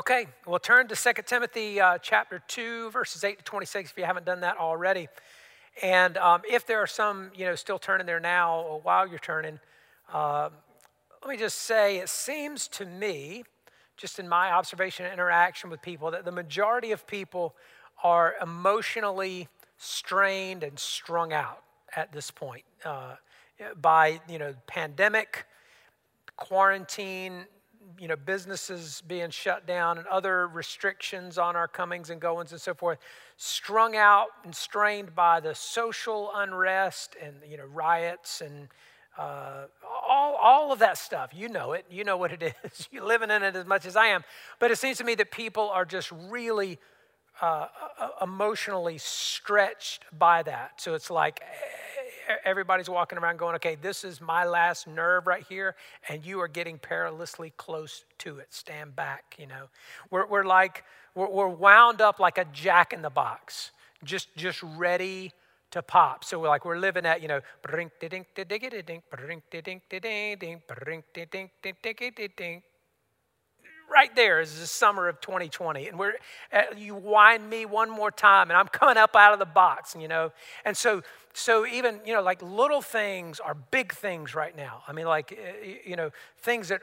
Okay, we'll turn to 2 Timothy uh, chapter 2, verses 8 to 26 if you haven't done that already. And um, if there are some, you know, still turning there now or while you're turning, uh, let me just say it seems to me, just in my observation and interaction with people, that the majority of people are emotionally strained and strung out at this point uh, by, you know, pandemic, quarantine, you know, businesses being shut down and other restrictions on our comings and goings and so forth, strung out and strained by the social unrest and, you know, riots and uh, all, all of that stuff. You know it. You know what it is. You're living in it as much as I am. But it seems to me that people are just really uh, uh emotionally stretched by that. So it's like, everybody's walking around going, okay, this is my last nerve right here, and you are getting perilously close to it. Stand back, you know. We're, we're like, we're, we're wound up like a jack in the box, just, just ready to pop. So we're like, we're living at, you know, right there is the summer of 2020 and we're uh, you wind me one more time and i'm coming up out of the box you know? And so so even you know like little things are big things right now. I mean like uh, you know things that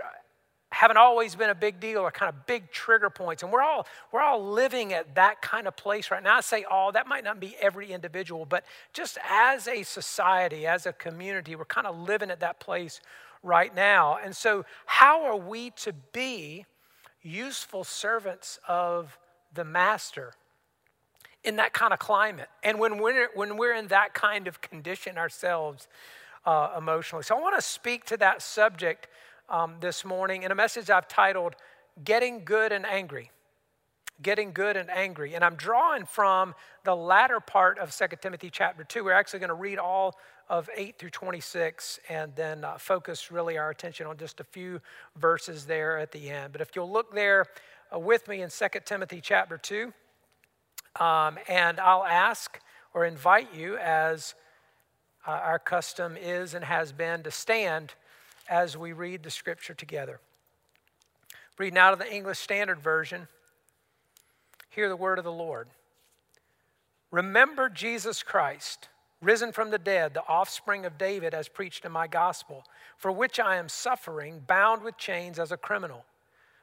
haven't always been a big deal are kind of big trigger points. And we're all we're all living at that kind of place right now. I say all that might not be every individual but just as a society as a community we're kind of living at that place right now. And so how are we to be useful servants of the master in that kind of climate. And when we're when we're in that kind of condition ourselves uh, emotionally. So i want to speak to that subject um, this morning in a message i've titled getting good and angry getting good and angry and i'm drawing from the latter part of 2 timothy chapter 2 we're actually going to read all of 8 through 26 and then uh, focus really our attention on just a few verses there at the end. But if you'll look there uh, with me in 2 Timothy chapter 2, um, and I'll ask or invite you, as uh, our custom is and has been, to stand as we read the scripture together. Reading out of the English Standard Version, hear the word of the Lord. Remember Jesus Christ risen from the dead, the offspring of David, as preached in my gospel, for which I am suffering, bound with chains as a criminal.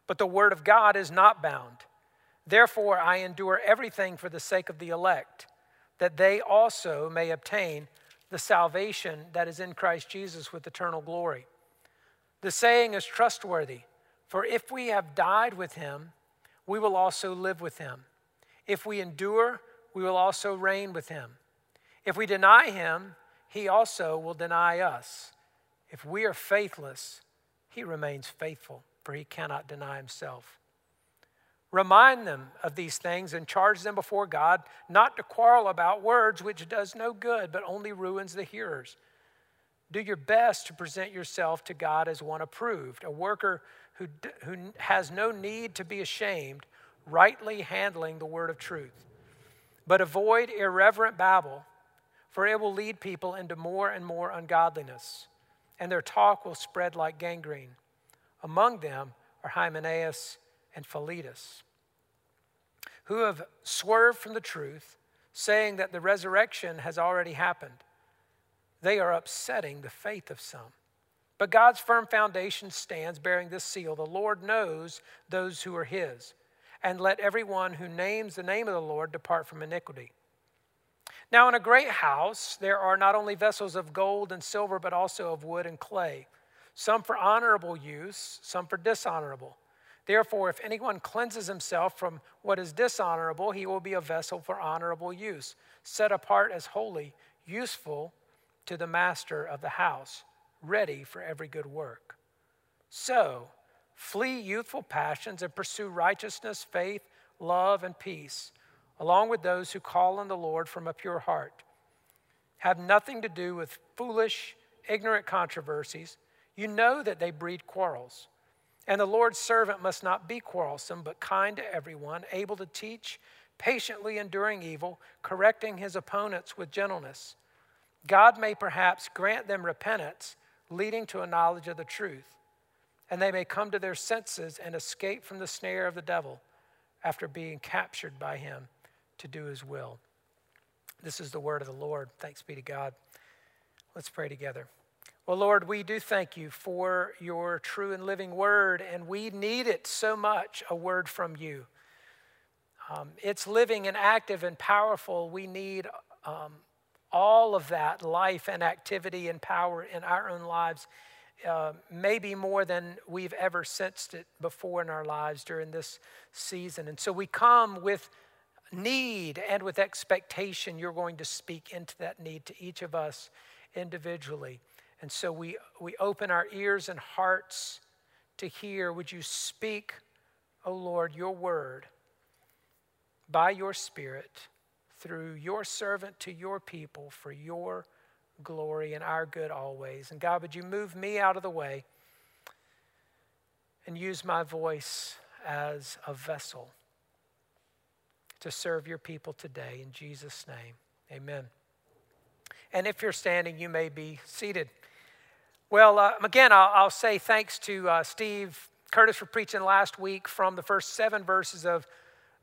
But the word of God is not bound. Therefore, I endure everything for the sake of the elect, that they also may obtain the salvation that is in Christ Jesus with eternal glory. The saying is trustworthy, for if we have died with him, we will also live with him. If we endure, we will also reign with him. If we deny him, he also will deny us. If we are faithless, he remains faithful, for he cannot deny himself. Remind them of these things and charge them before God not to quarrel about words, which does no good, but only ruins the hearers. Do your best to present yourself to God as one approved, a worker who, who has no need to be ashamed, rightly handling the word of truth. But avoid irreverent babble for it will lead people into more and more ungodliness, and their talk will spread like gangrene. Among them are Hymenaeus and Philetus, who have swerved from the truth, saying that the resurrection has already happened. They are upsetting the faith of some. But God's firm foundation stands bearing this seal The Lord knows those who are his, and let everyone who names the name of the Lord depart from iniquity. Now, in a great house, there are not only vessels of gold and silver, but also of wood and clay, some for honorable use, some for dishonorable. Therefore, if anyone cleanses himself from what is dishonorable, he will be a vessel for honorable use, set apart as holy, useful to the master of the house, ready for every good work. So, flee youthful passions and pursue righteousness, faith, love, and peace along with those who call on the Lord from a pure heart. Have nothing to do with foolish, ignorant controversies. You know that they breed quarrels. And the Lord's servant must not be quarrelsome, but kind to everyone, able to teach, patiently enduring evil, correcting his opponents with gentleness. God may perhaps grant them repentance, leading to a knowledge of the truth, and they may come to their senses and escape from the snare of the devil after being captured by him to do his will. This is the word of the Lord. Thanks be to God. Let's pray together. Well, Lord, we do thank you for your true and living word, and we need it so much a word from you. Um, it's living and active and powerful. We need um, all of that life and activity and power in our own lives, uh, maybe more than we've ever sensed it before in our lives during this season. And so we come with need and with expectation you're going to speak into that need to each of us individually. And so we, we open our ears and hearts to hear. Would you speak, O Lord, your word by your Spirit through your servant to your people for your glory and our good always. And God, would you move me out of the way and use my voice as a vessel to serve your people today. In Jesus' name, amen. And if you're standing, you may be seated. Well, uh, again, I'll, I'll, say thanks to uh, Steve Curtis for preaching last week from the first seven verses of,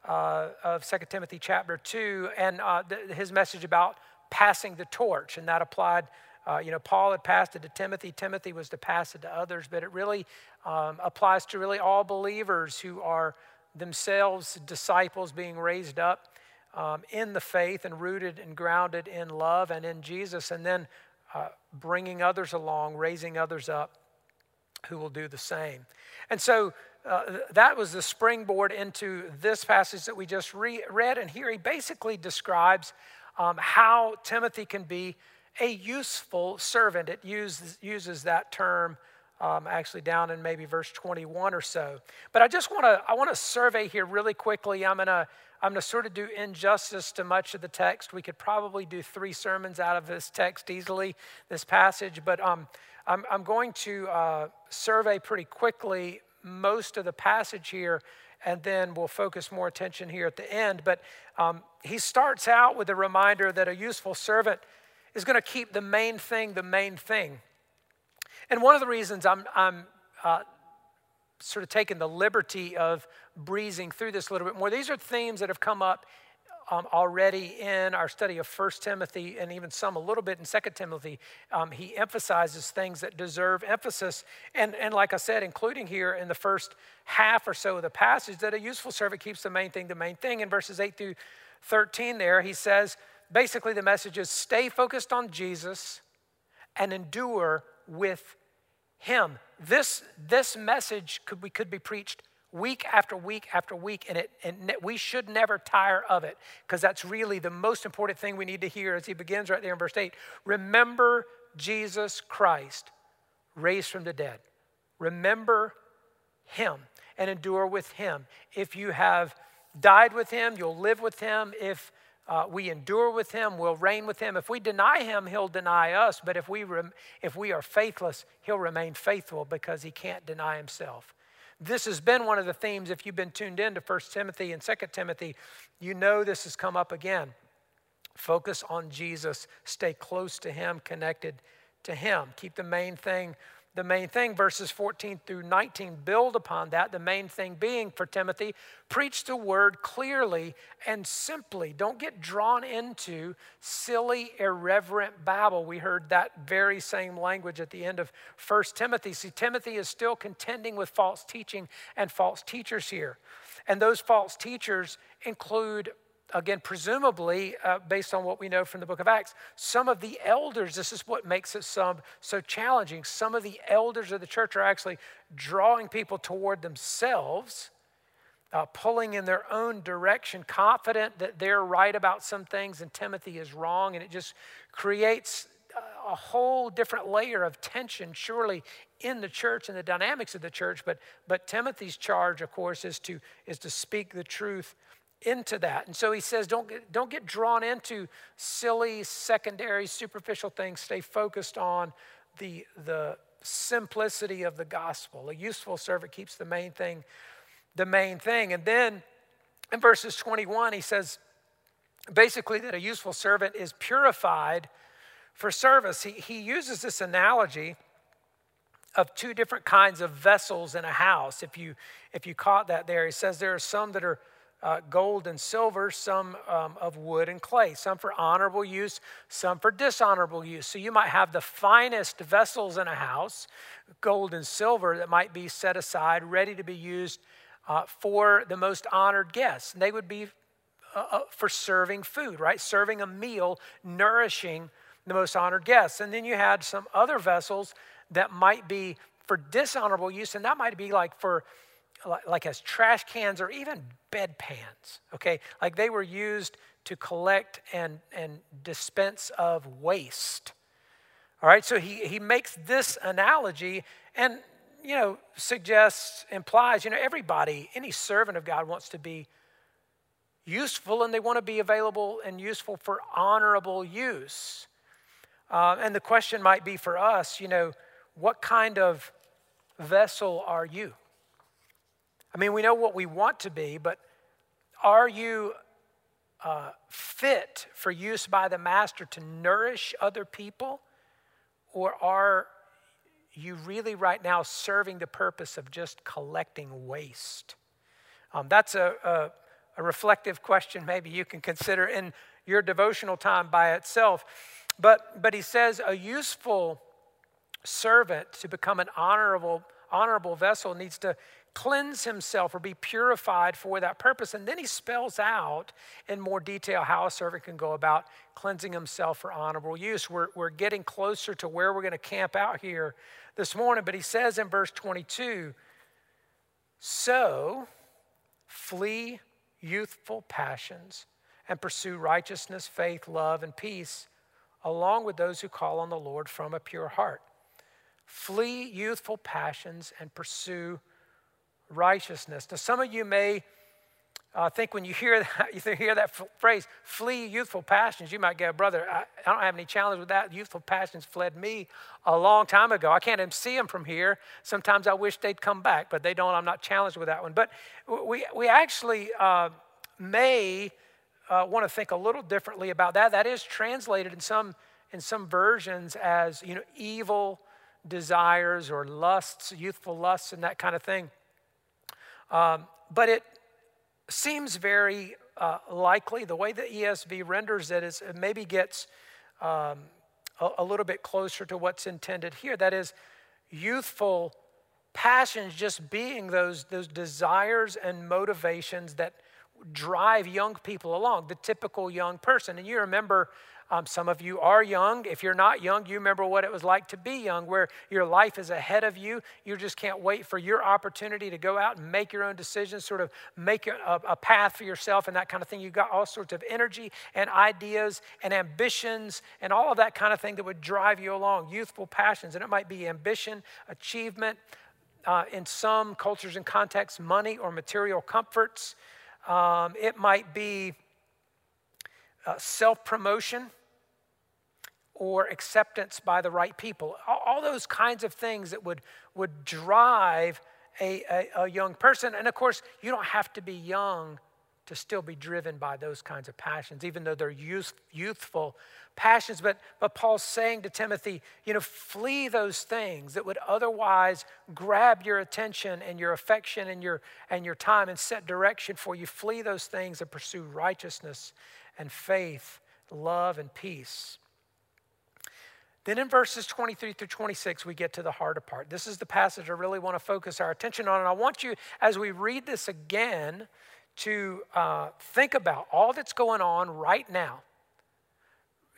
uh, of 2 Timothy chapter 2 and uh, his message about passing the torch. And that applied, uh, you know, Paul had passed it to Timothy, Timothy was to pass it to others, but it really um, applies to really all believers who are themselves disciples being raised up um, in the faith and rooted and grounded in love and in Jesus, and then uh, bringing others along, raising others up who will do the same. And so uh, that was the springboard into this passage that we just re- read. And here he basically describes um, how Timothy can be a useful servant. It uses, uses that term um, actually down in maybe verse 21 or so. But I just want to I want to survey here really quickly. I'm gonna I'm gonna sort of do injustice to much of the text. We could probably do three sermons out of this text easily, this passage. But um, I'm I'm going to uh, survey pretty quickly most of the passage here, and then we'll focus more attention here at the end. But um, he starts out with a reminder that a useful servant is going to keep the main thing the main thing. And one of the reasons I'm, I'm uh, sort of taking the liberty of breezing through this a little bit more, these are themes that have come up um, already in our study of First Timothy and even some a little bit in Second Timothy. Um, he emphasizes things that deserve emphasis. And, and like I said, including here in the first half or so of the passage, that a useful servant keeps the main thing the main thing. In verses 8 through 13, there, he says basically the message is stay focused on Jesus and endure with him. This, this message could, we could be preached week after week after week, and, it, and we should never tire of it because that's really the most important thing we need to hear as he begins right there in verse 8. Remember Jesus Christ raised from the dead. Remember him and endure with him. If you have died with him, you'll live with him. If uh, we endure with him, we'll reign with him. If we deny him, he'll deny us. But if we, rem- if we are faithless, he'll remain faithful because he can't deny himself. This has been one of the themes. If you've been tuned in to 1 Timothy and 2 Timothy, you know this has come up again. Focus on Jesus, stay close to him, connected to him. Keep the main thing the main thing, verses 14 through 19, build upon that. The main thing being for Timothy, preach the word clearly and simply. Don't get drawn into silly, irreverent babble. We heard that very same language at the end of 1 Timothy. See, Timothy is still contending with false teaching and false teachers here. And those false teachers include again, presumably, uh, based on what we know from the book of Acts, some of the elders, this is what makes it some, so challenging. Some of the elders of the church are actually drawing people toward themselves, uh, pulling in their own direction, confident that they're right about some things and Timothy is wrong. And it just creates a whole different layer of tension, surely, in the church and the dynamics of the church. But, but Timothy's charge, of course, is to, is to speak the truth into that. And so he says, don't get, don't get drawn into silly, secondary, superficial things. Stay focused on the, the simplicity of the gospel. A useful servant keeps the main thing the main thing. And then in verses 21, he says basically that a useful servant is purified for service. He, he uses this analogy of two different kinds of vessels in a house. If you if you caught that there, he says there are some that are uh, gold and silver, some um, of wood and clay, some for honorable use, some for dishonorable use. So you might have the finest vessels in a house, gold and silver, that might be set aside, ready to be used uh, for the most honored guests. And they would be uh, uh for serving food, right? Serving a meal, nourishing the most honored guests. And then you had some other vessels that might be for dishonorable use, and that might be like for like as trash cans or even bedpans, okay? Like they were used to collect and, and dispense of waste. All right, so he, he makes this analogy and, you know, suggests, implies, you know, everybody, any servant of God wants to be useful and they want to be available and useful for honorable use. Uh, and the question might be for us, you know, what kind of vessel are you? I mean, we know what we want to be, but are you uh, fit for use by the master to nourish other people? Or are you really right now serving the purpose of just collecting waste? Um, that's a, a, a reflective question, maybe you can consider in your devotional time by itself. But, but he says a useful servant to become an honorable, honorable vessel needs to cleanse himself or be purified for that purpose. And then he spells out in more detail how a servant can go about cleansing himself for honorable use. We're, we're getting closer to where we're going to camp out here this morning, but he says in verse 22 So flee youthful passions and pursue righteousness, faith, love, and peace, along with those who call on the Lord from a pure heart. Flee youthful passions and pursue righteousness. Now, some of you may uh, think when you hear that, you hear that phrase, flee youthful passions, you might go, brother, I, I, don't have any challenge with that. Youthful passions fled me a long time ago. I can't even see them from here. Sometimes I wish they'd come back, but they don't. I'm not challenged with that one. But we, we actually uh, may uh, want to think a little differently about that. That is translated in some, in some versions as, you know, evil desires or lusts, youthful lusts, and that kind of thing. Um, but it seems very uh, likely, the way the ESV renders it is it maybe gets um, a, a little bit closer to what's intended here. That is, youthful passions just being those, those desires and motivations that drive young people along, the typical young person. And you remember um, some of you are young. If you're not young, you remember what it was like to be young, where your life is ahead of you. You just can't wait for your opportunity to go out and make your own decisions, sort of make a, a path for yourself and that kind of thing. You've got all sorts of energy and ideas and ambitions and all of that kind of thing that would drive you along, youthful passions. And it might be ambition, achievement, uh, in some cultures and contexts, money or material comforts. Um, it might be uh, self promotion or acceptance by the right people. All, those kinds of things that would, would drive a, a, a young person. And of course, you don't have to be young to still be driven by those kinds of passions, even though they're youth, youthful passions. But, but Paul's saying to Timothy, you know, flee those things that would otherwise grab your attention and your affection and your, and your time and set direction for you. Flee those things and pursue righteousness and faith, love and peace. Then in verses 23 through 26, we get to the harder part. This is the passage I really want to focus our attention on. And I want you, as we read this again, to uh, think about all that's going on right now,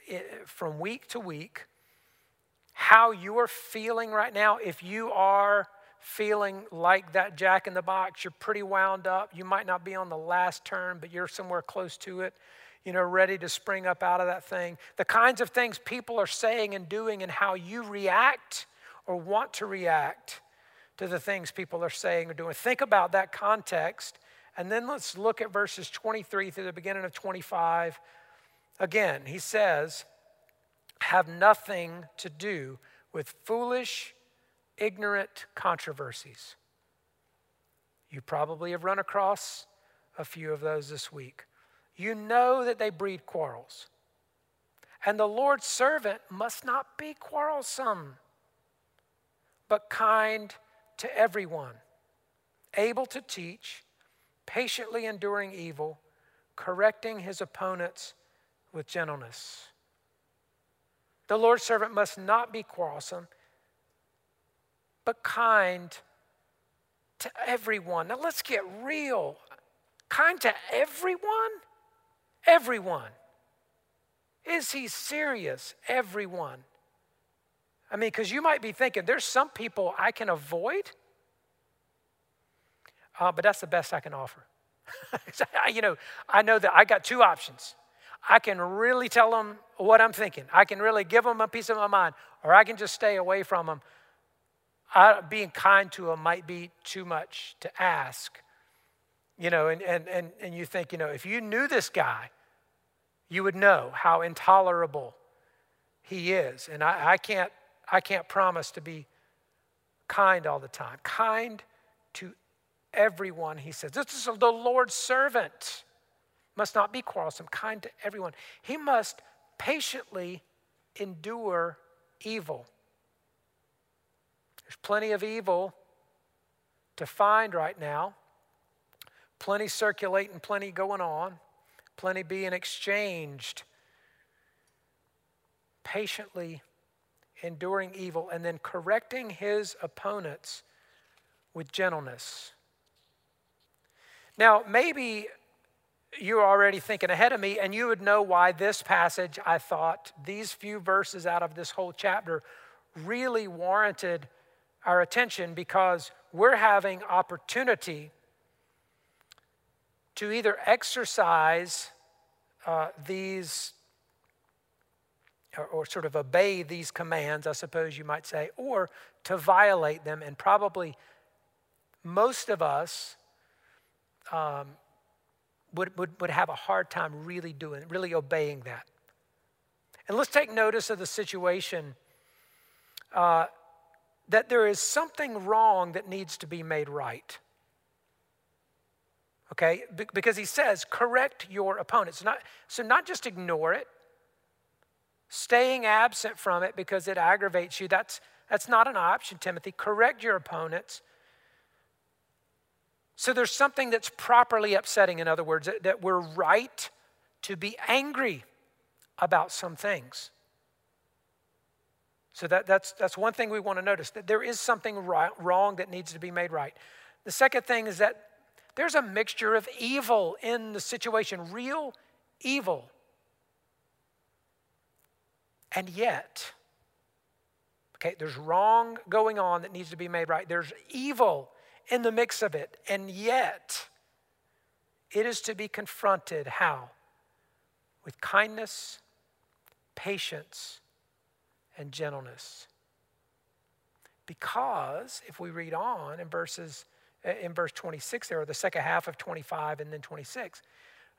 it, from week to week, how you are feeling right now. If you are feeling like that jack in the box, you're pretty wound up. You might not be on the last turn, but you're somewhere close to it you know, ready to spring up out of that thing. The kinds of things people are saying and doing, and how you react or want to react to the things people are saying or doing. Think about that context, and then let's look at verses 23 through the beginning of 25. Again, he says, have nothing to do with foolish, ignorant controversies. You probably have run across a few of those this week you know that they breed quarrels. And the Lord's servant must not be quarrelsome, but kind to everyone, able to teach, patiently enduring evil, correcting his opponents with gentleness. The Lord's servant must not be quarrelsome, but kind to everyone. Now let's get real. Kind to everyone? Everyone. Is he serious? Everyone. I mean, because you might be thinking, there's some people I can avoid, uh, but that's the best I can offer. you know, I know that I got two options. I can really tell them what I'm thinking. I can really give them a piece of my mind, or I can just stay away from them. I, being kind to them might be too much to ask. You know, and, and, and, and you think, you know, if you knew this guy, you would know how intolerable he is. And I, I, can't, I can't promise to be kind all the time. Kind to everyone, he says. This is the Lord's servant. Must not be quarrelsome, kind to everyone. He must patiently endure evil. There's plenty of evil to find right now, plenty circulating, plenty going on plenty being exchanged, patiently enduring evil, and then correcting his opponents with gentleness. Now, maybe you're already thinking ahead of me, and you would know why this passage, I thought, these few verses out of this whole chapter, really warranted our attention because we're having opportunity to either exercise uh, these or, or, sort of obey these commands, I suppose you might say, or to violate them. And probably most of us um, would, would, would have a hard time really doing, really obeying that. And let's take notice of the situation uh, that there is something wrong that needs to be made right okay? because he says, correct your opponents. Not, so, not just ignore it, staying absent from it because it aggravates you. That's, that's not an option, Timothy. Correct your opponents. So, there's something that's properly upsetting, in other words, that, that we're right to be angry about some things. So that, that's, that's one thing we want to notice that there is something right, wrong that needs to be made right. The second thing is that there's a mixture of evil in the situation, real evil. And yet, okay, there's wrong going on that needs to be made right. There's evil in the mix of it. And yet, it is to be confronted how? With kindness, patience, and gentleness. Because if we read on in verses in verse 26 there, or the second half of 25 and then 26.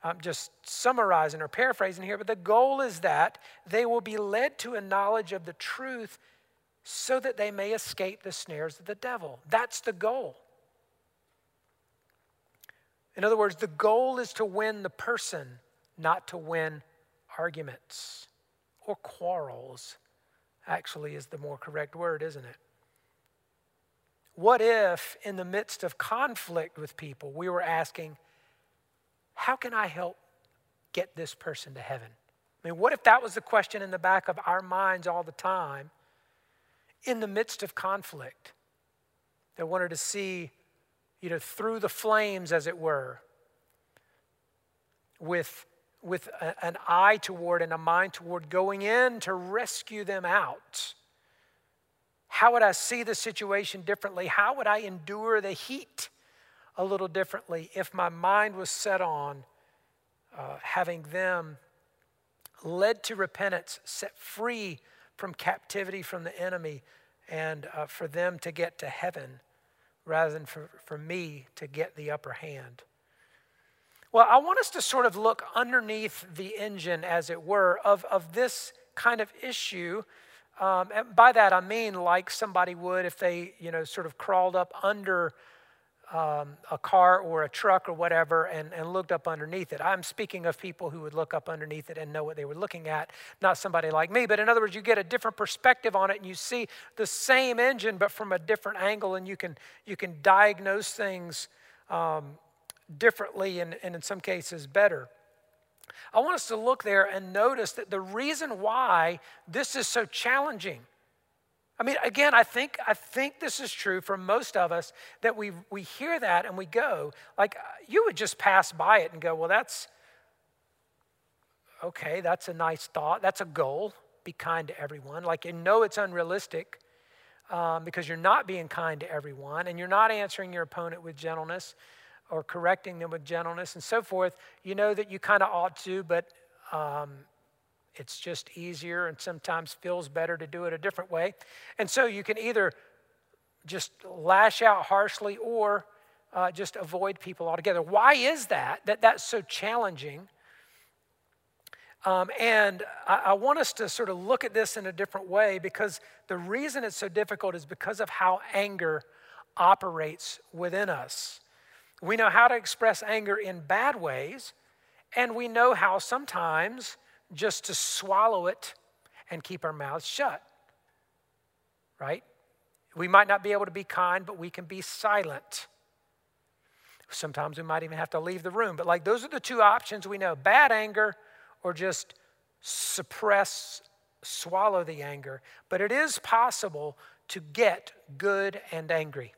I'm just summarizing or paraphrasing here, but the goal is that they will be led to a knowledge of the truth so that they may escape the snares of the devil. That's the goal. In other words, the goal is to win the person, not to win arguments or quarrels, actually, is the more correct word, isn't it? What if, in the midst of conflict with people, we were asking, How can I help get this person to heaven? I mean, what if that was the question in the back of our minds all the time in the midst of conflict? That wanted to see, you know, through the flames, as it were, with, with a, an eye toward and a mind toward going in to rescue them out how would I see the situation differently? How would I endure the heat a little differently if my mind was set on uh, having them led to repentance, set free from captivity from the enemy, and uh, for them to get to heaven rather than for, for me to get the upper hand? Well, I want us to sort of look underneath the engine, as it were, of, of this kind of issue um, and by that I mean like somebody would if they, you know, sort of crawled up under um, a car or a truck or whatever and, and looked up underneath it. I'm speaking of people who would look up underneath it and know what they were looking at, not somebody like me. But in other words, you get a different perspective on it and you see the same engine but from a different angle and you can, you can diagnose things um, differently and, and in some cases better. I want us to look there and notice that the reason why this is so challenging I mean, again, I think, I think this is true for most of us that we, we hear that and we go, like, you would just pass by it and go, well, that's okay, that's a nice thought. That's a goal. Be kind to everyone. Like, you know it's unrealistic um, because you're not being kind to everyone and you're not answering your opponent with gentleness or correcting them with gentleness and so forth. You know that you kind of ought to, but um, it's just easier and sometimes feels better to do it a different way. And so you can either just lash out harshly or uh, just avoid people altogether. Why is that? That that's so challenging. Um, and I, I want us to sort of look at this in a different way because the reason it's so difficult is because of how anger operates within us. We know how to express anger in bad ways, and we know how sometimes just to swallow it and keep our mouths shut. Right? We might not be able to be kind, but we can be silent. Sometimes we might even have to leave the room. But, like, those are the two options we know bad anger or just suppress, swallow the anger. But it is possible to get good and angry.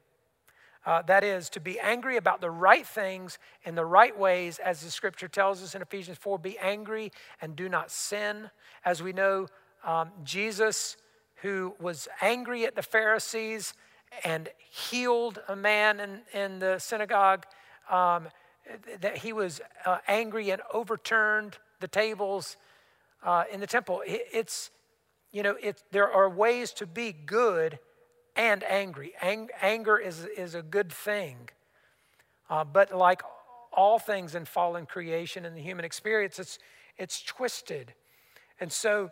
Uh, that is, to be angry about the right things in the right ways, as the scripture tells us in Ephesians 4 be angry and do not sin. As we know, um, Jesus, who was angry at the Pharisees and healed a man in, in the synagogue, um, that he was uh, angry and overturned the tables uh, in the temple. It, it's, you know, it, there are ways to be good and angry. Ang- anger is, is a good thing. Uh, but like all things in fallen creation and the human experience, it's, it's twisted. And so,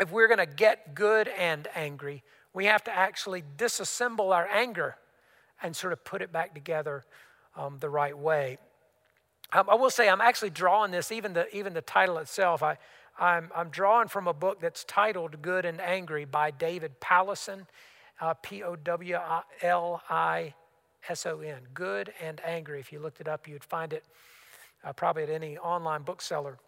if we're going to get good and angry, we have to actually disassemble our anger and sort of put it back together um, the right way. Um, I will say, I'm actually drawing this, even the, even the title itself. I, I'm, I'm drawing from a book that's titled Good and Angry by David Powlison uh, P O W L I S O N, good and angry. If you looked it up, you'd find it uh, probably at any online bookseller.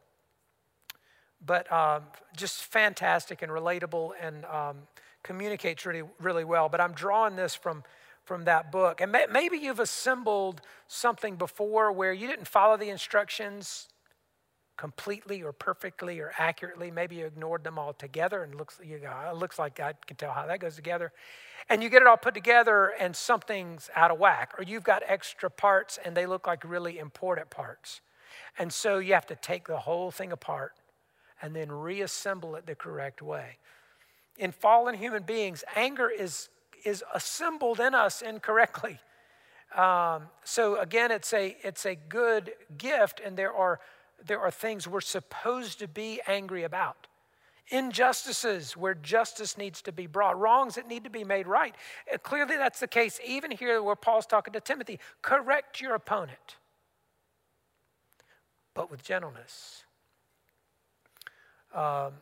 But um, just fantastic and relatable and um, communicates really, really well. But I'm drawing this from, from that book. And may, maybe you've assembled something before where you didn't follow the instructions completely or perfectly or accurately. Maybe you ignored them all together and looks, you go, it looks like I can tell how that goes together. And you get it all put together and something's out of whack, or you've got extra parts and they look like really important parts. And so you have to take the whole thing apart and then reassemble it the correct way. In fallen human beings, anger is, is assembled in us incorrectly. Um, so again, it's a, it's a good gift, and there are there are things we're supposed to be angry about. Injustices where justice needs to be brought, wrongs that need to be made right. Clearly, that's the case even here where Paul's talking to Timothy. Correct your opponent, but with gentleness. Um,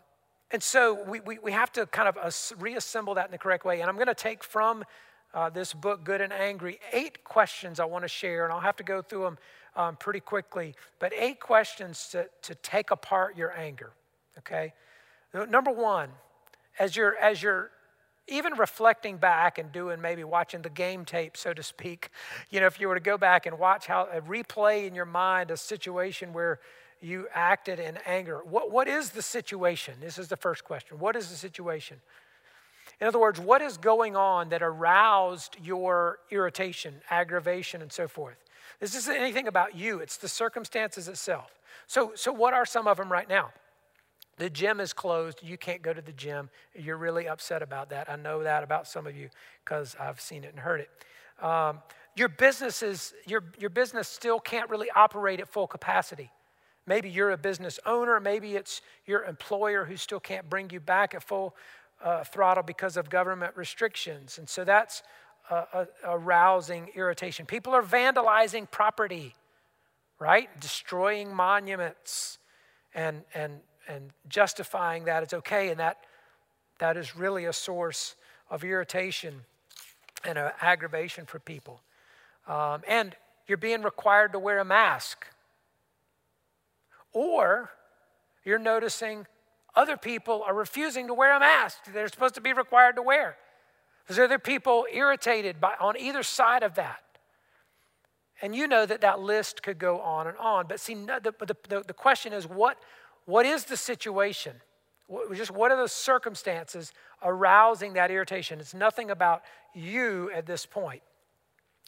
and so we, we, we, have to kind of reassemble that in the correct way. And I'm going to take from uh, this book, Good and Angry, eight questions I want to share, and I'll have to go through them um, pretty quickly, but eight questions to, to take apart your anger, okay? Number one, as you're, as you're even reflecting back and doing maybe watching the game tape, so to speak, you know, if you were to go back and watch how, a replay in your mind a situation where you acted in anger, what, what is the situation? This is the first question. What is the situation? In other words, what is going on that aroused your irritation, aggravation, and so forth? This isn't anything about you, it's the circumstances itself. So, so what are some of them right now? The gym is closed. You can't go to the gym. You're really upset about that. I know that about some of you because I've seen it and heard it. Um, your business is your, your business still can't really operate at full capacity. Maybe you're a business owner. Maybe it's your employer who still can't bring you back at full uh, throttle because of government restrictions. And so that's arousing irritation. People are vandalizing property, right? Destroying monuments and, and, and justifying that it's okay. And that, that is really a source of irritation and an aggravation for people. Um, and you're being required to wear a mask. Or you're noticing other people are refusing to wear a mask they're supposed to be required to wear. There's other people irritated by, on either side of that. And you know that that list could go on and on. But see, the, the, the question is what, what is the situation? What, just what are the circumstances arousing that irritation? It's nothing about you at this point,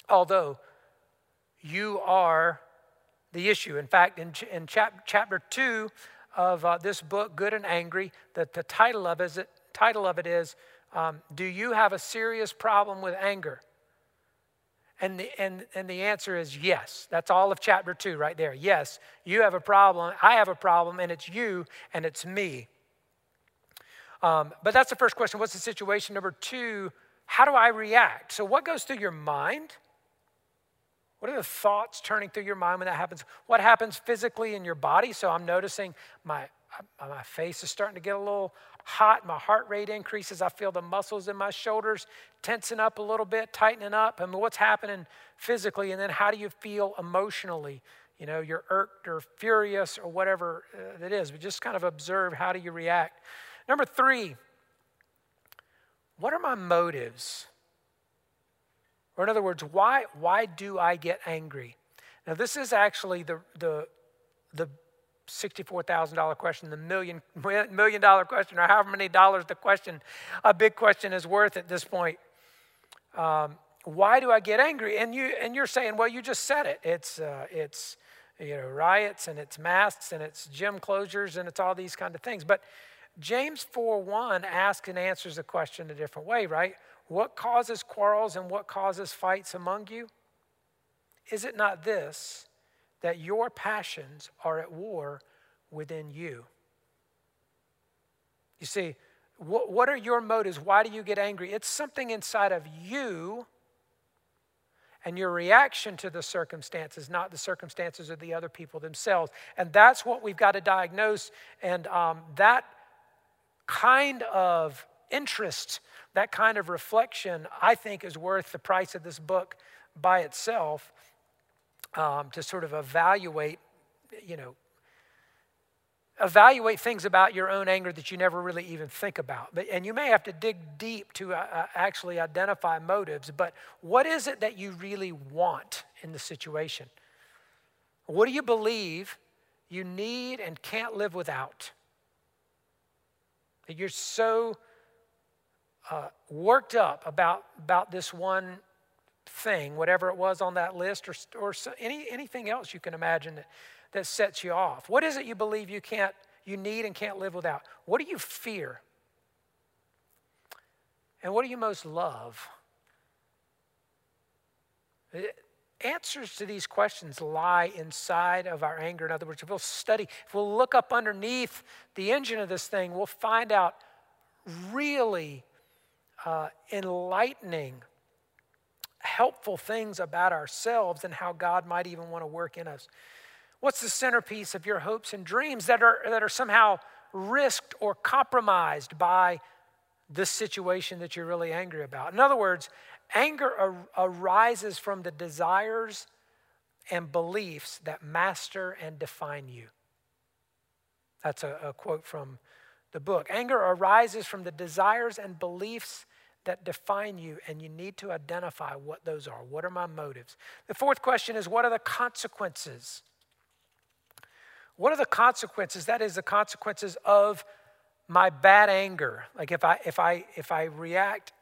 although you are the issue. In fact, in, in chap, chapter 2 of uh, this book, Good and Angry, the, the title, of is, title of it is um, Do You Have a Serious Problem with Anger? And the, and, and the answer is yes. That's all of chapter 2 right there. Yes, you have a problem. I have a problem, and it's you and it's me. Um, but that's the first question. What's the situation? Number two, how do I react? So, what goes through your mind? What are the thoughts turning through your mind when that happens? What happens physically in your body? So, I'm noticing my, my face is starting to get a little hot. My heart rate increases. I feel the muscles in my shoulders tensing up a little bit, tightening up. I mean, what's happening physically? And then how do you feel emotionally? You know, you're irked or furious or whatever uh, it is. But just kind of observe how do you react. Number three, what are my motives? Or, in other words, why, why do I get angry? Now, this is actually the, the, the $64,000 question, the million, million dollar question, or however many dollars the question, a big question is worth at this point. Um, why do I get angry? And, you, and you're saying, well, you just said it. It's, uh, it's you know, riots and it's masks and it's gym closures and it's all these kind of things. But James 4 1 asks and answers the question a different way, right? What causes quarrels and what causes fights among you? Is it not this, that your passions are at war within you? You see, what, what are your motives? Why do you get angry? It's something inside of you and your reaction to the circumstances, not the circumstances of the other people themselves. And that's what we've got to diagnose. And um, that kind of interest, that kind of reflection, I think is worth the price of this book by itself um, to sort of evaluate, you know, evaluate things about your own anger that you never really even think about. But, and you may have to dig deep to uh, uh actually identify motives, but what is it that you really want in the situation? What do you believe you need and can't live without? That you're so uh, worked up about, about this one thing, whatever it was on that list, or, or any, anything else you can imagine that, that sets you off. What is it you believe you can't, you need and can't live without? What do you fear? And what do you most love? answers to these questions lie inside of our anger. In other words, if we'll study, if we'll look up underneath the engine of this thing, we'll find out really uh, enlightening, helpful things about ourselves and how God might even want to work in us. What's the centerpiece of your hopes and dreams that are, that are somehow risked or compromised by this situation that you're really angry about? In other words, Anger ar- arises from the desires and beliefs that master and define you. That's a, a, quote from the book. Anger arises from the desires and beliefs that define you, and you need to identify what those are. What are my motives? The fourth question is what are the consequences? What are the consequences? That is the consequences of my bad anger. Like if I if I if I react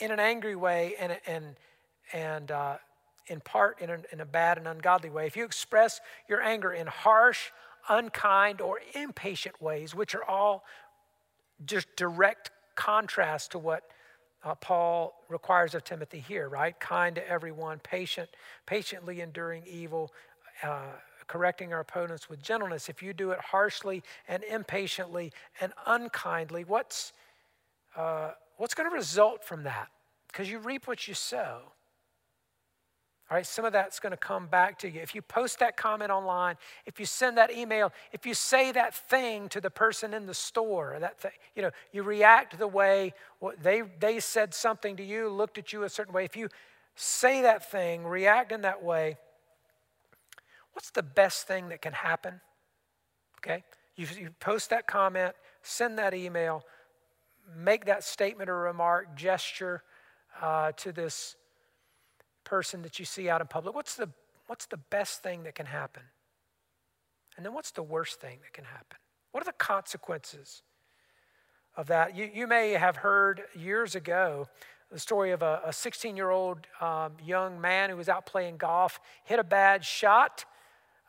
in an angry way and, and, and uh, in part in a, in a bad and ungodly way, if you express your anger in harsh, unkind, or impatient ways, which are all just direct contrast to what uh, Paul requires of Timothy here, right? Kind to everyone, patient, patiently enduring evil, uh, correcting our opponents with gentleness. If you do it harshly and impatiently and unkindly, what's uh, what's going to result from that? because you reap what you sow. All right, some of that's going to come back to you. If you post that comment online, if you send that email, if you say that thing to the person in the store, that thing, you know, you react the way they, they said something to you, looked at you a certain way. If you say that thing, react in that way, what's the best thing that can happen? Okay? You, you post that comment, send that email, make that statement or remark, gesture uh, to this person that you see out in public, what's the, what's the best thing that can happen? And then what's the worst thing that can happen? What are the consequences of that? You, you may have heard years ago the story of a 16 year old um, young man who was out playing golf, hit a bad shot,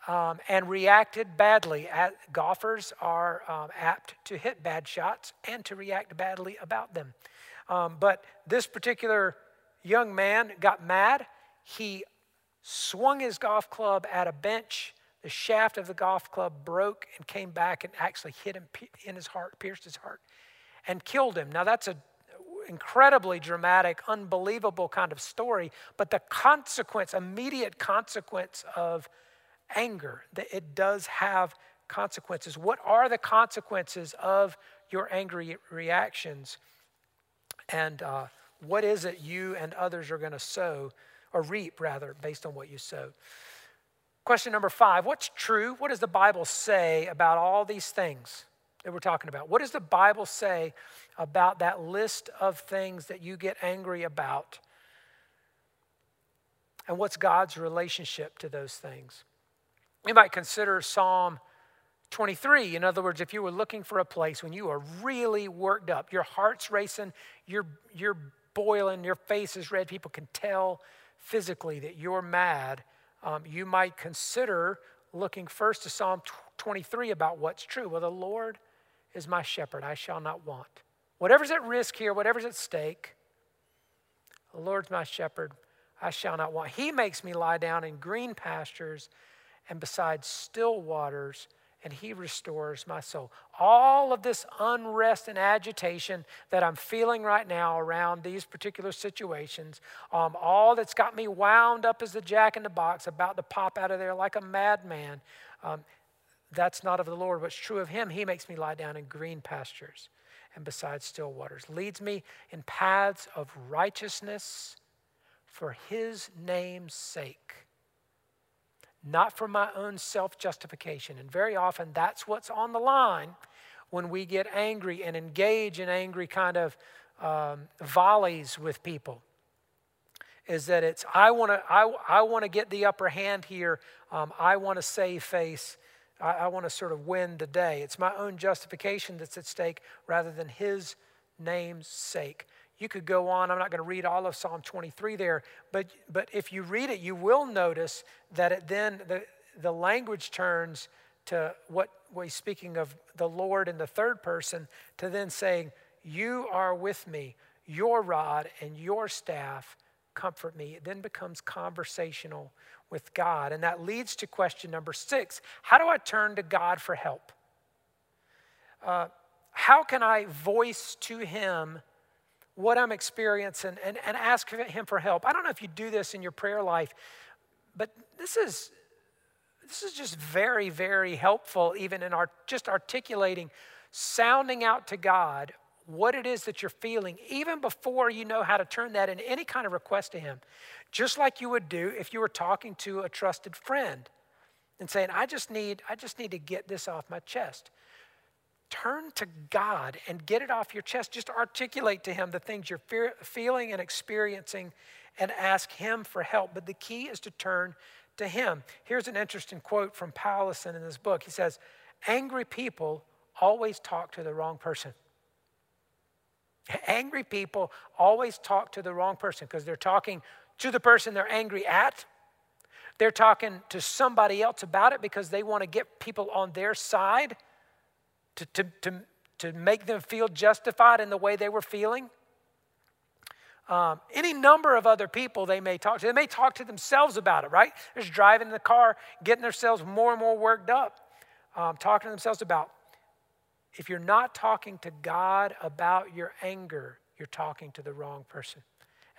um, and reacted badly. At, golfers are um, apt to hit bad shots and to react badly about them. Um, but this particular young man got mad. He swung his golf club at a bench. The shaft of the golf club broke and came back and actually hit him in his heart, pierced his heart, and killed him. Now, that's an incredibly dramatic, unbelievable kind of story, but the consequence, immediate consequence of anger, that it does have consequences. What are the consequences of your angry reactions? And uh, what is it you and others are going to sow, or reap rather, based on what you sow? Question number five What's true? What does the Bible say about all these things that we're talking about? What does the Bible say about that list of things that you get angry about? And what's God's relationship to those things? We might consider Psalm 23. In other words, if you were looking for a place when you are really worked up, your heart's racing, you're, you're boiling, your face is red, people can tell physically that you're mad, um, you might consider looking first to Psalm 23 about what's true. Well, the Lord is my shepherd, I shall not want. Whatever's at risk here, whatever's at stake, the Lord's my shepherd, I shall not want. He makes me lie down in green pastures and beside still waters and he restores my soul. All of this unrest and agitation that I'm feeling right now around these particular situations, um, all that's got me wound up as the jack in the box, about to pop out of there like a madman, um, that's not of the Lord. What's true of him, he makes me lie down in green pastures and beside still waters, leads me in paths of righteousness for his name's sake not for my own self justification. And very often that's what's on the line when we get angry and engage in angry kind of um, volleys with people. Is that it's, I want to I, I wanna get the upper hand here. Um, I want to save face. I, I want to sort of win the day. It's my own justification that's at stake rather than his name's sake. You could go on. I'm not going to read all of Psalm 23 there, but, but if you read it, you will notice that it then, the, the language turns to what we're speaking of the Lord in the third person, to then saying, You are with me, your rod and your staff comfort me. It then becomes conversational with God. And that leads to question number six How do I turn to God for help? Uh, how can I voice to Him what I'm experiencing and, and ask Him for help. I don't know if you do this in your prayer life, but this is this is just very, very helpful, even in our just articulating, sounding out to God what it is that you're feeling, even before you know how to turn that into any kind of request to Him. Just like you would do if you were talking to a trusted friend and saying, I just need, I just need to get this off my chest. Turn to God and get it off your chest. Just articulate to Him the things you're fe- feeling and experiencing and ask Him for help. But the key is to turn to Him. Here's an interesting quote from Powlison in this book. He says, Angry people always talk to the wrong person. Angry people always talk to the wrong person because they're talking to the person they're angry at. They're talking to somebody else about it because they want to get people on their side to, to, to, to make them feel justified in the way they were feeling. Um, any number of other people they may talk to. They may talk to themselves about it, right? They're just driving in the car, getting themselves more and more worked up, um, talking to themselves about. If you're not talking to God about your anger, you're talking to the wrong person.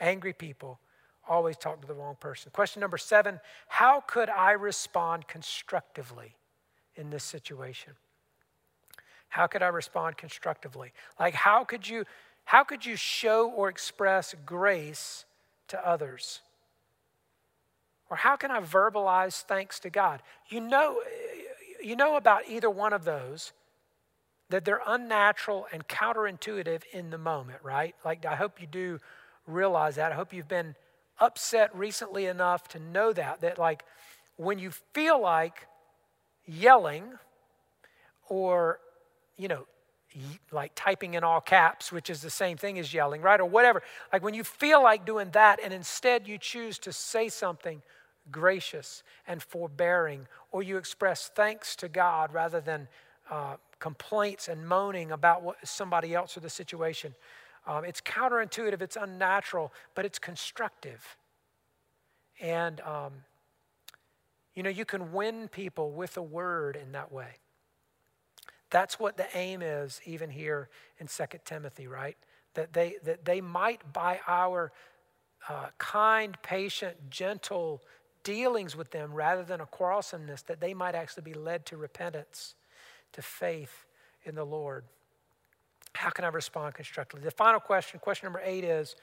Angry people always talk to the wrong person. Question number seven How could I respond constructively in this situation? How could I respond constructively? Like, how could you, how could you show or express grace to others? Or how can I verbalize thanks to God? You know, you know about either one of those that they're unnatural and counterintuitive in the moment, right? Like, I hope you do realize that. I hope you've been upset recently enough to know that, that like when you feel like yelling or, you know, like typing in all caps, which is the same thing as yelling, right? Or whatever. Like when you feel like doing that and instead you choose to say something gracious and forbearing, or you express thanks to God rather than uh, complaints and moaning about what, somebody else or the situation. Um, it's counterintuitive, it's unnatural, but it's constructive. And, um, you know, you can win people with a word in that way. That's what the aim is, even here in 2 Timothy, right? That they, that they might, by our uh, kind, patient, gentle dealings with them, rather than a quarrelsomeness, that they might actually be led to repentance, to faith in the Lord. How can I respond constructively? The final question, question number eight is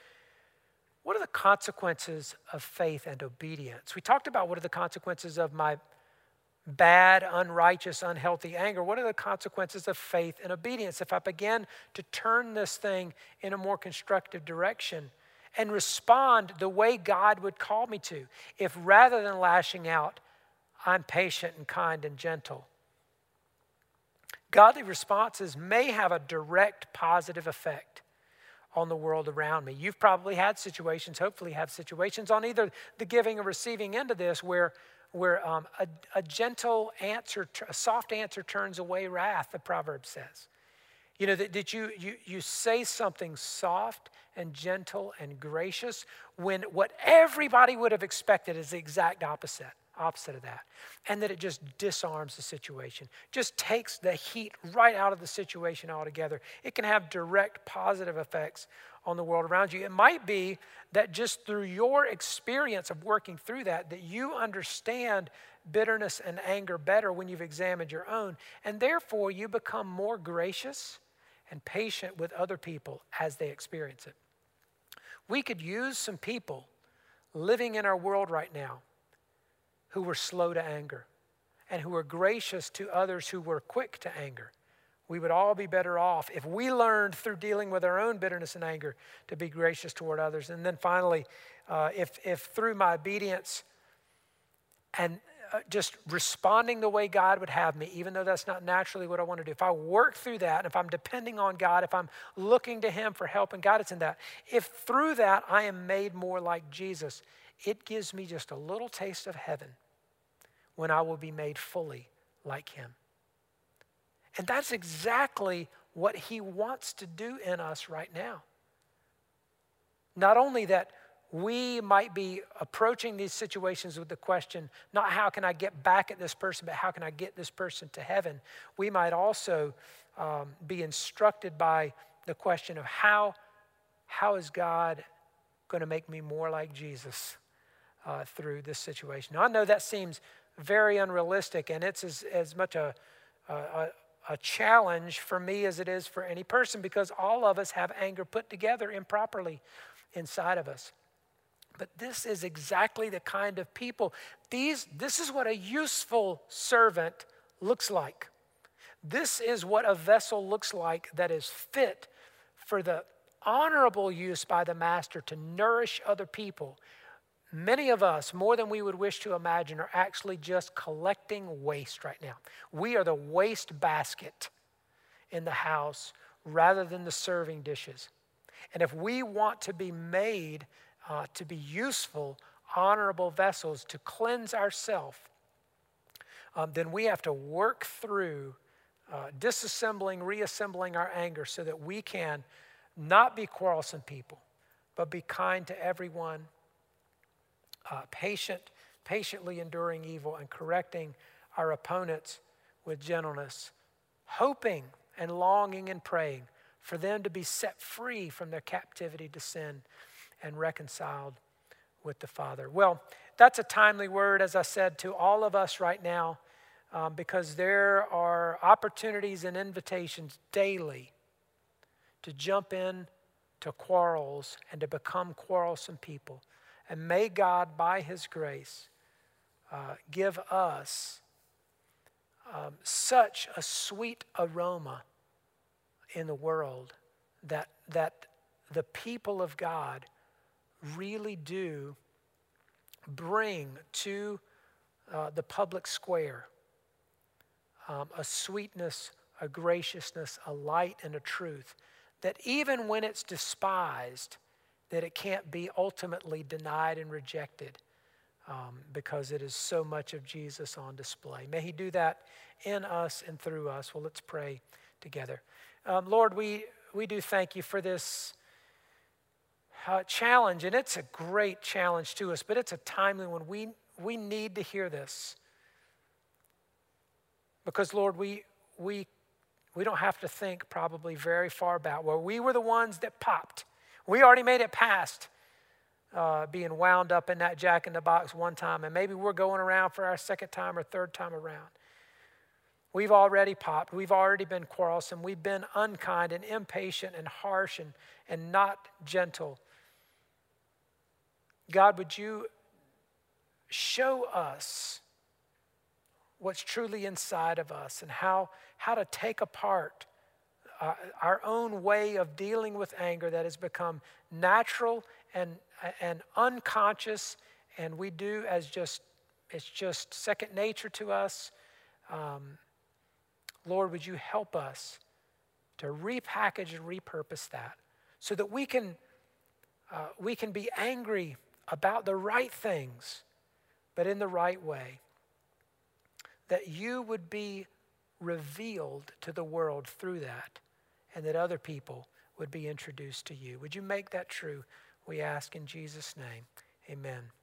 what are the consequences of faith and obedience? We talked about what are the consequences of my bad, unrighteous, unhealthy anger. What are the consequences of faith and obedience? If I begin to turn this thing in a more constructive direction and respond the way God would call me to, if rather than lashing out, I'm patient and kind and gentle Godly responses may have a direct positive effect on the world around me. You've probably had situations, hopefully, have situations on either the giving or receiving end of this where, where um, a, a gentle answer, a soft answer turns away wrath, the proverb says. You know, that, that you, you, you say something soft and gentle and gracious when what everybody would have expected is the exact opposite opposite of that. And that it just disarms the situation, just takes the heat right out of the situation altogether. It can have direct positive effects on the world around you. It might be that just through your experience of working through that, that you understand bitterness and anger better when you've examined your own. And therefore, you become more gracious and patient with other people as they experience it. We could use some people living in our world right now who were slow to anger and who were gracious to others who were quick to anger. We would all be better off if we learned through dealing with our own bitterness and anger to be gracious toward others. And then finally, uh, if, if through my obedience and uh, just responding the way God would have me, even though that's not naturally what I want to do, if I work through that, and if I'm depending on God, if I'm looking to Him for help and guidance in that, if through that I am made more like Jesus, it gives me just a little taste of heaven when I will be made fully like him. And that's exactly what he wants to do in us right now. Not only that we might be approaching these situations with the question, not how can I get back at this person, but how can I get this person to heaven? We might also um, be instructed by the question of how, how is God going to make me more like Jesus uh, through this situation? Now, I know that seems very unrealistic, and it's as, as much a, a, a challenge for me as it is for any person because all of us have anger put together improperly inside of us. But this is exactly the kind of people. These, this is what a useful servant looks like. This is what a vessel looks like that is fit for the honorable use by the master to nourish other people Many of us, more than we would wish to imagine, are actually just collecting waste right now. We are the waste basket in the house rather than the serving dishes. And if we want to be made uh, to be useful, honorable vessels to cleanse ourselves, um, then we have to work through uh, disassembling, reassembling our anger so that we can not be quarrelsome people, but be kind to everyone uh, patient, patiently enduring evil and correcting our opponents with gentleness, hoping and longing and praying for them to be set free from their captivity to sin and reconciled with the Father. Well, that's a timely word, as I said, to all of us right now, um, because there are opportunities and invitations daily to jump in to quarrels and to become quarrelsome people. And may God, by His grace, uh, give us um, such a sweet aroma in the world that, that the people of God really do bring to uh, the public square um, a sweetness, a graciousness, a light, and a truth that even when it's despised, that it can't be ultimately denied and rejected um, because it is so much of Jesus on display. May He do that in us and through us. Well, let's pray together. Um, Lord, we, we do thank you for this uh, challenge, and it's a great challenge to us, but it's a timely one. We, we need to hear this. Because, Lord, we, we, we don't have to think probably very far about where we were the ones that popped. We already made it past uh, being wound up in that jack in the box one time, and maybe we're going around for our second time or third time around. We've already popped. We've already been quarrelsome. We've been unkind and impatient and harsh and, and not gentle. God, would you show us what's truly inside of us and how, how to take apart uh, our own way of dealing with anger that has become natural and, and unconscious, and we do as just, it's just second nature to us. Um, Lord, would you help us to repackage and repurpose that so that we can, uh, we can be angry about the right things, but in the right way. That you would be revealed to the world through that, and that other people would be introduced to you. Would you make that true? We ask in Jesus' name. Amen.